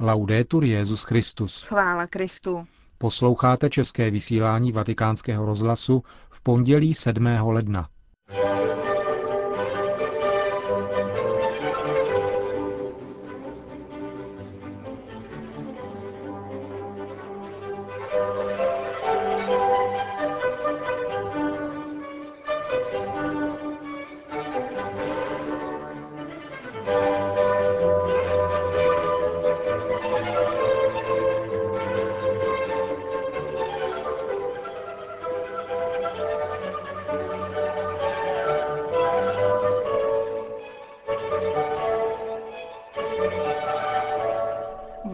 Laudetur Jezus Christus. Chvála Kristu. Posloucháte české vysílání Vatikánského rozhlasu v pondělí 7. ledna.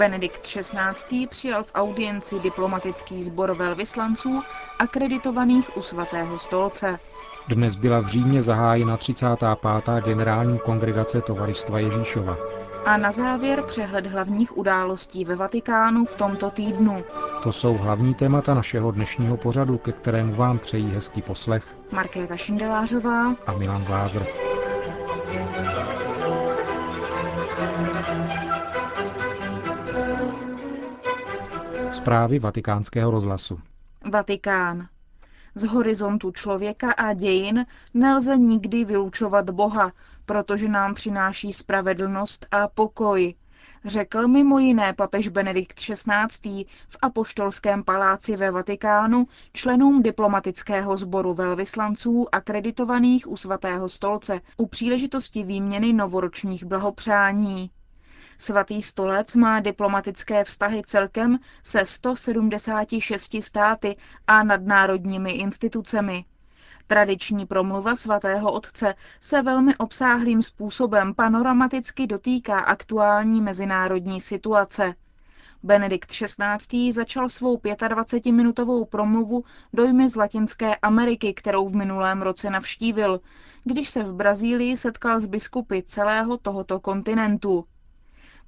Benedikt XVI. přijal v audienci diplomatický sbor velvyslanců akreditovaných u svatého stolce. Dnes byla v Římě zahájena 35. generální kongregace Tovaristva Ježíšova. A na závěr přehled hlavních událostí ve Vatikánu v tomto týdnu. To jsou hlavní témata našeho dnešního pořadu, ke kterému vám přejí hezký poslech Markéta Šindelářová a Milan Glázer. Zprávy vatikánského rozhlasu. Vatikán. Z horizontu člověka a dějin nelze nikdy vylučovat Boha, protože nám přináší spravedlnost a pokoj, řekl mimo jiné papež Benedikt XVI. v apoštolském paláci ve Vatikánu členům diplomatického sboru velvyslanců akreditovaných u svatého stolce u příležitosti výměny novoročních blahopřání. Svatý stolec má diplomatické vztahy celkem se 176 státy a nadnárodními institucemi. Tradiční promluva svatého otce se velmi obsáhlým způsobem panoramaticky dotýká aktuální mezinárodní situace. Benedikt XVI. začal svou 25-minutovou promluvu dojmy z Latinské Ameriky, kterou v minulém roce navštívil, když se v Brazílii setkal s biskupy celého tohoto kontinentu.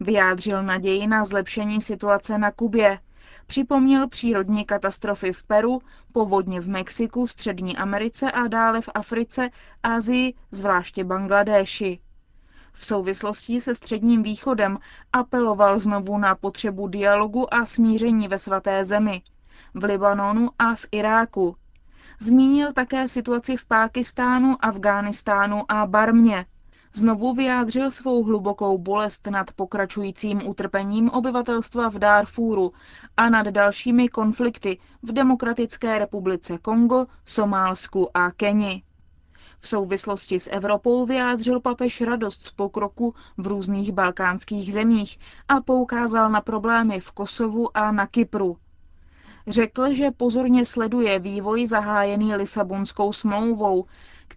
Vyjádřil naději na zlepšení situace na Kubě. Připomněl přírodní katastrofy v Peru, povodně v Mexiku, Střední Americe a dále v Africe, Asii, zvláště Bangladéši. V souvislosti se Středním východem apeloval znovu na potřebu dialogu a smíření ve svaté zemi, v Libanonu a v Iráku. Zmínil také situaci v Pákistánu, Afghánistánu a Barmě. Znovu vyjádřil svou hlubokou bolest nad pokračujícím utrpením obyvatelstva v Darfuru a nad dalšími konflikty v Demokratické republice Kongo, Somálsku a Keni. V souvislosti s Evropou vyjádřil papež radost z pokroku v různých balkánských zemích a poukázal na problémy v Kosovu a na Kypru. Řekl, že pozorně sleduje vývoj zahájený Lisabonskou smlouvou,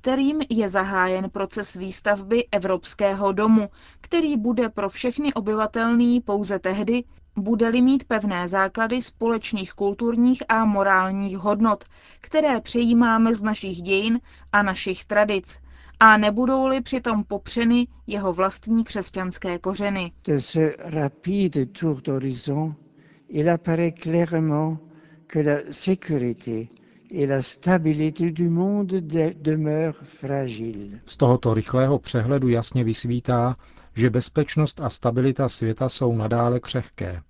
kterým je zahájen proces výstavby Evropského domu, který bude pro všechny obyvatelný pouze tehdy, bude-li mít pevné základy společných kulturních a morálních hodnot, které přejímáme z našich dějin a našich tradic, a nebudou-li přitom popřeny jeho vlastní křesťanské kořeny. Tour clairement que la sécurité et la stabilité du monde demeurent fragiles. Z tohoto rychlého přehledu jasně vysvítá, že bezpečnost a stabilita světa jsou nadále křehké.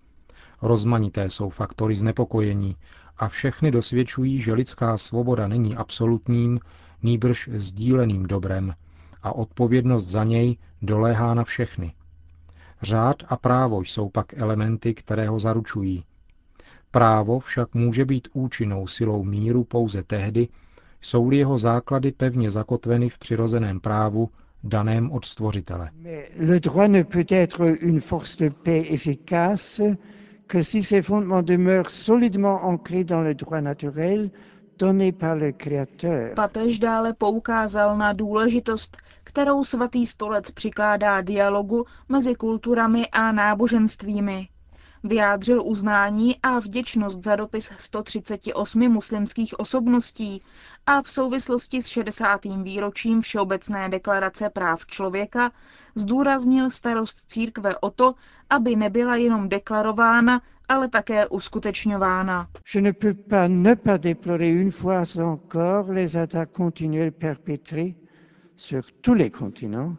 Rozmanité jsou faktory znepokojení a všechny dosvědčují, že lidská svoboda není absolutním, nýbrž sdíleným dobrem a odpovědnost za něj doléhá na všechny. Řád a právo jsou pak elementy, které ho zaručují, Právo však může být účinnou silou míru pouze tehdy, jsou-li jeho základy pevně zakotveny v přirozeném právu daném od stvořitele. Le droit ne peut être une force de paix efficace que si ses fondements demeurent solidement ancrés dans le droit naturel donné par le Créateur. Papež dále poukázal na důležitost, kterou svatý stolec přikládá dialogu mezi kulturami a náboženstvími vyjádřil uznání a vděčnost za dopis 138 muslimských osobností a v souvislosti s 60. výročím Všeobecné deklarace práv člověka zdůraznil starost církve o to, aby nebyla jenom deklarována, ale také uskutečňována. Je ne peux pas ne pas déplorer une fois encore les attaques continuelles perpétrées sur tous les continents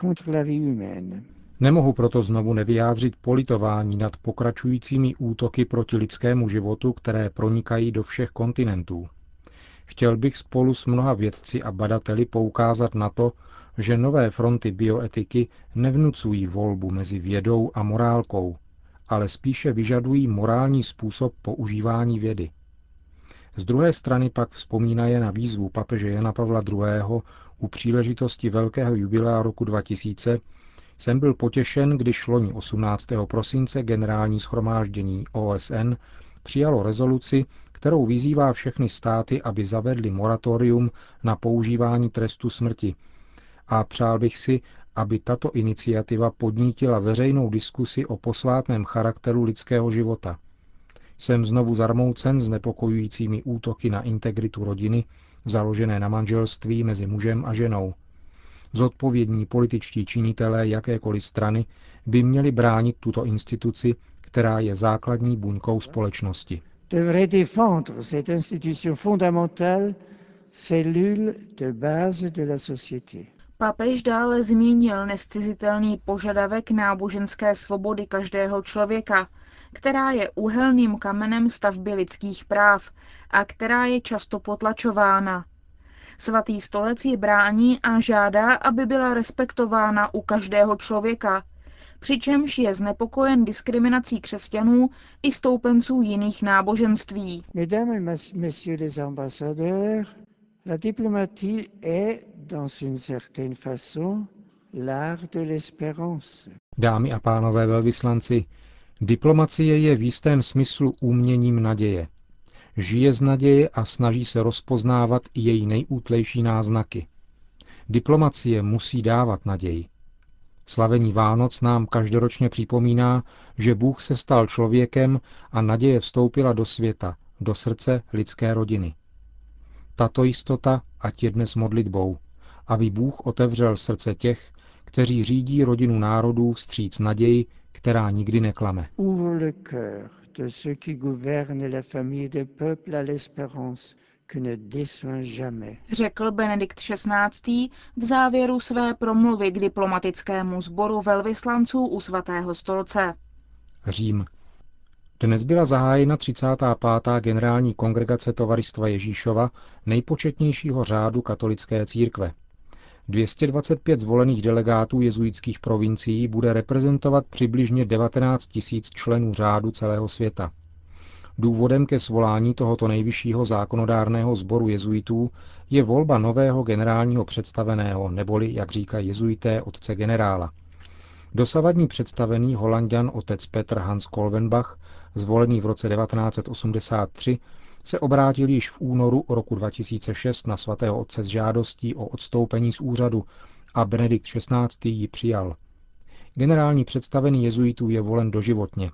contre la vie humaine. Nemohu proto znovu nevyjádřit politování nad pokračujícími útoky proti lidskému životu, které pronikají do všech kontinentů. Chtěl bych spolu s mnoha vědci a badateli poukázat na to, že nové fronty bioetiky nevnucují volbu mezi vědou a morálkou, ale spíše vyžadují morální způsob používání vědy. Z druhé strany pak vzpomínaje na výzvu papeže Jana Pavla II. u příležitosti velkého jubilea roku 2000 jsem byl potěšen, když loni 18. prosince generální schromáždění OSN přijalo rezoluci, kterou vyzývá všechny státy, aby zavedli moratorium na používání trestu smrti. A přál bych si, aby tato iniciativa podnítila veřejnou diskusi o posvátném charakteru lidského života. Jsem znovu zarmoucen s nepokojujícími útoky na integritu rodiny, založené na manželství mezi mužem a ženou – Zodpovědní političtí činitelé jakékoliv strany by měli bránit tuto instituci, která je základní buňkou společnosti. Papež dále zmínil nescizitelný požadavek náboženské svobody každého člověka, která je úhelným kamenem stavby lidských práv a která je často potlačována. Svatý stolec ji brání a žádá, aby byla respektována u každého člověka, přičemž je znepokojen diskriminací křesťanů i stoupenců jiných náboženství. La diplomatie est, dans une certaine façon, l'art de l'espérance. Dámy a pánové velvyslanci, diplomacie je v jistém smyslu uměním naděje. Žije z naděje a snaží se rozpoznávat i její nejútlejší náznaky. Diplomacie musí dávat naději. Slavení Vánoc nám každoročně připomíná, že Bůh se stal člověkem a naděje vstoupila do světa, do srdce lidské rodiny. Tato jistota ať je dnes modlitbou, aby Bůh otevřel srdce těch, kteří řídí rodinu národů vstříc naději, která nikdy neklame de ceux qui gouvernent la famille des peuples à l'espérance que ne déçoit jamais. Řekl Benedikt XVI. v závěru své promluvy k diplomatickému sboru velvyslanců u svatého stolce. Řím. Dnes byla zahájena 35. generální kongregace Tovaristva Ježíšova, nejpočetnějšího řádu katolické církve. 225 zvolených delegátů jezuitských provincií bude reprezentovat přibližně 19 tisíc členů řádu celého světa. Důvodem ke svolání tohoto nejvyššího zákonodárného sboru jezuitů je volba nového generálního představeného, neboli, jak říkají jezuité, otce generála. Dosavadní představený holanděn otec Petr Hans Kolvenbach, zvolený v roce 1983, se obrátil již v únoru roku 2006 na svatého otce s žádostí o odstoupení z úřadu a Benedikt XVI. ji přijal. Generální představený jezuitů je volen doživotně.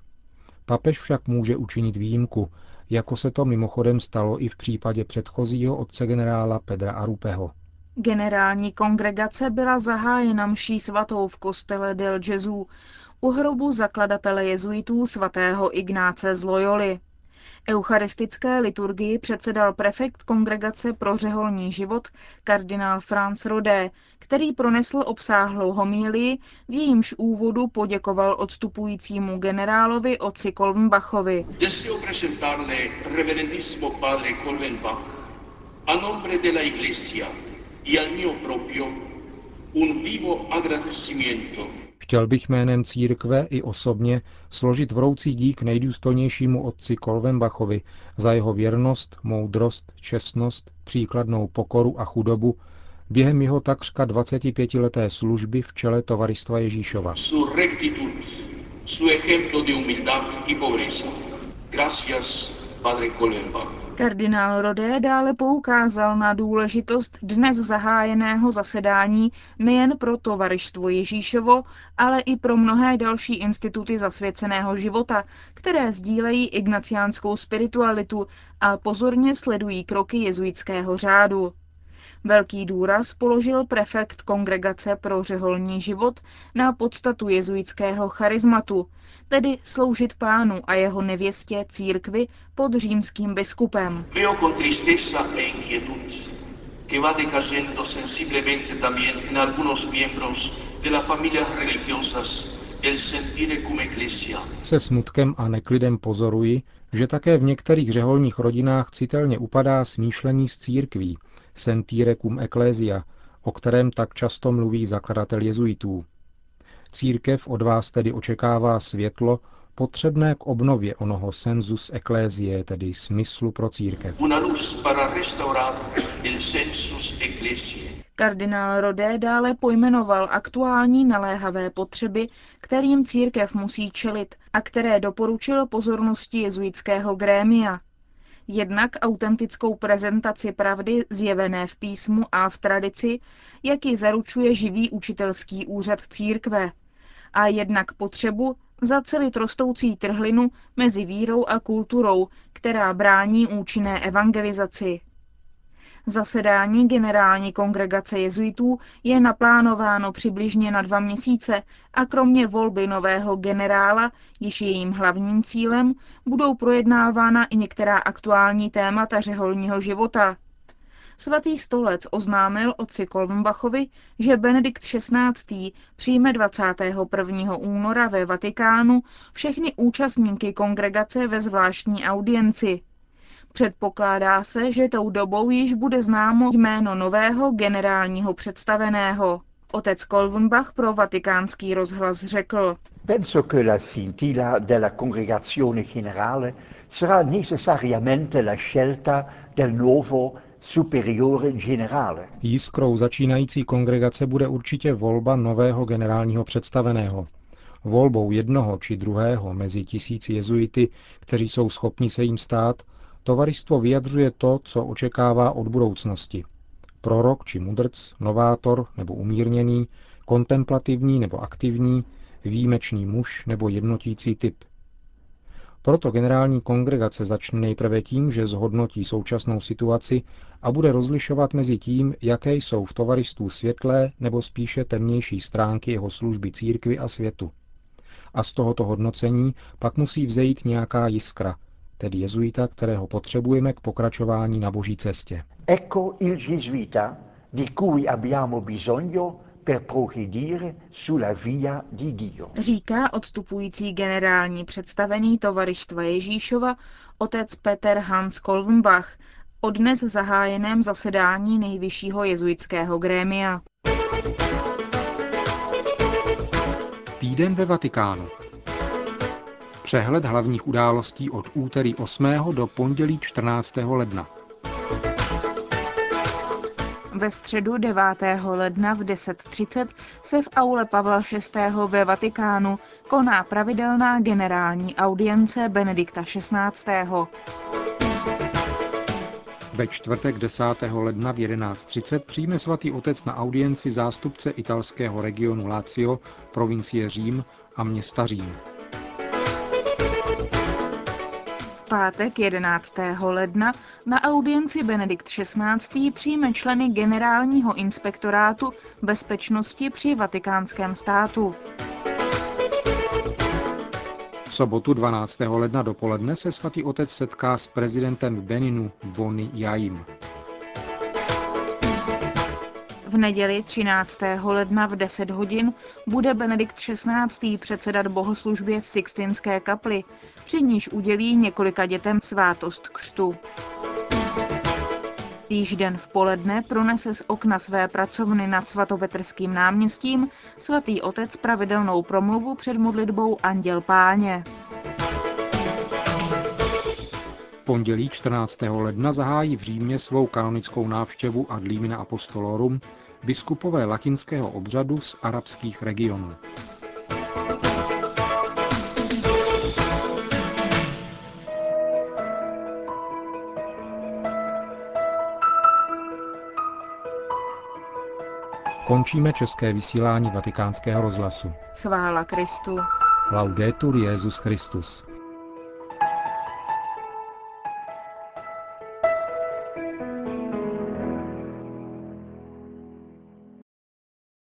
Papež však může učinit výjimku, jako se to mimochodem stalo i v případě předchozího otce generála Pedra Arupeho. Generální kongregace byla zahájena mší svatou v kostele del Gesù u hrobu zakladatele jezuitů svatého Ignáce z Loyoli. Eucharistické liturgii předsedal prefekt Kongregace pro řeholní život kardinál Franz Rodé, který pronesl obsáhlou homílii, v jejímž úvodu poděkoval odstupujícímu generálovi otci Kolbenbachovi. a nombre de la Iglesia. Y al mio propio un vivo agradecimiento Chtěl bych jménem církve i osobně složit vroucí dík nejdůstojnějšímu otci Kolvenbachovi za jeho věrnost, moudrost, čestnost, příkladnou pokoru a chudobu během jeho takřka 25-leté služby v čele Tovaristva Ježíšova. Su rectitud, su ejemplo de humildad y pobreza. Gracias, padre Kolvenbach. Kardinál Rodé dále poukázal na důležitost dnes zahájeného zasedání nejen pro tovarištvo Ježíšovo, ale i pro mnohé další instituty zasvěceného života, které sdílejí ignaciánskou spiritualitu a pozorně sledují kroky jezuitského řádu. Velký důraz položil prefekt Kongregace pro řeholní život na podstatu jezuitského charizmatu, tedy sloužit pánu a jeho nevěstě církvi pod římským biskupem. que va decayendo sensiblemente también en algunos miembros Se smutkem a neklidem pozoruji, že také v některých řeholních rodinách citelně upadá smýšlení z církví, sentire cum ecclesia, o kterém tak často mluví zakladatel jezuitů. Církev od vás tedy očekává světlo, potřebné k obnově onoho sensus ecclesiae, tedy smyslu pro církev. Kardinál Rodé dále pojmenoval aktuální naléhavé potřeby, kterým církev musí čelit a které doporučil pozornosti jezuitského grémia. Jednak autentickou prezentaci pravdy zjevené v písmu a v tradici, jak ji zaručuje živý učitelský úřad církve, a jednak potřebu zacelit rostoucí trhlinu mezi vírou a kulturou, která brání účinné evangelizaci. Zasedání generální kongregace jezuitů je naplánováno přibližně na dva měsíce a kromě volby nového generála, již jejím hlavním cílem, budou projednávána i některá aktuální témata řeholního života. Svatý stolec oznámil otci Kolmbachovi, že Benedikt XVI. přijme 21. února ve Vatikánu všechny účastníky kongregace ve zvláštní audienci. Předpokládá se, že tou dobou již bude známo jméno nového generálního představeného. Otec Kolvenbach pro vatikánský rozhlas řekl. Penso che la scintilla della congregazione generale sarà necessariamente la scelta del nuovo superiore generale. Jiskrou začínající kongregace bude určitě volba nového generálního představeného. Volbou jednoho či druhého mezi tisíci jezuity, kteří jsou schopni se jim stát, tovaristvo vyjadřuje to, co očekává od budoucnosti. Prorok či mudrc, novátor nebo umírněný, kontemplativní nebo aktivní, výjimečný muž nebo jednotící typ – proto generální kongregace začne nejprve tím, že zhodnotí současnou situaci a bude rozlišovat mezi tím, jaké jsou v tovaristů světlé nebo spíše temnější stránky jeho služby církvy a světu. A z tohoto hodnocení pak musí vzejít nějaká jiskra, tedy jezuita, kterého potřebujeme k pokračování na boží cestě. Ecco il gesuita di cui abbiamo bisogno per progredire sulla via di Dio. Říká odstupující generální představený tovarištva Ježíšova otec Peter Hans Kolvenbach o dnes zahájeném zasedání nejvyššího jezuitského grémia. Týden ve Vatikánu. Přehled hlavních událostí od úterý 8. do pondělí 14. ledna. Ve středu 9. ledna v 10.30 se v aule Pavla VI. ve Vatikánu koná pravidelná generální audience Benedikta XVI. Ve čtvrtek 10. ledna v 11.30 přijme svatý otec na audienci zástupce italského regionu Lazio, provincie Řím a města Řím. Pátek 11. ledna na audienci Benedikt XVI. přijme členy Generálního inspektorátu bezpečnosti při vatikánském státu. V sobotu 12. ledna dopoledne se svatý otec setká s prezidentem Beninu Boni Jaim. V neděli 13. ledna v 10 hodin bude Benedikt XVI. předsedat bohoslužbě v Sixtinské kapli, při níž udělí několika dětem svátost křtu. den v poledne pronese z okna své pracovny nad svatovetrským náměstím svatý otec pravidelnou promluvu před modlitbou Anděl Páně. Pondělí 14. ledna zahájí v Římě svou kanonickou návštěvu ad limina apostolorum biskupové latinského obřadu z arabských regionů. Končíme české vysílání vatikánského rozhlasu. Chvála Kristu. Laudetur Jezus Christus.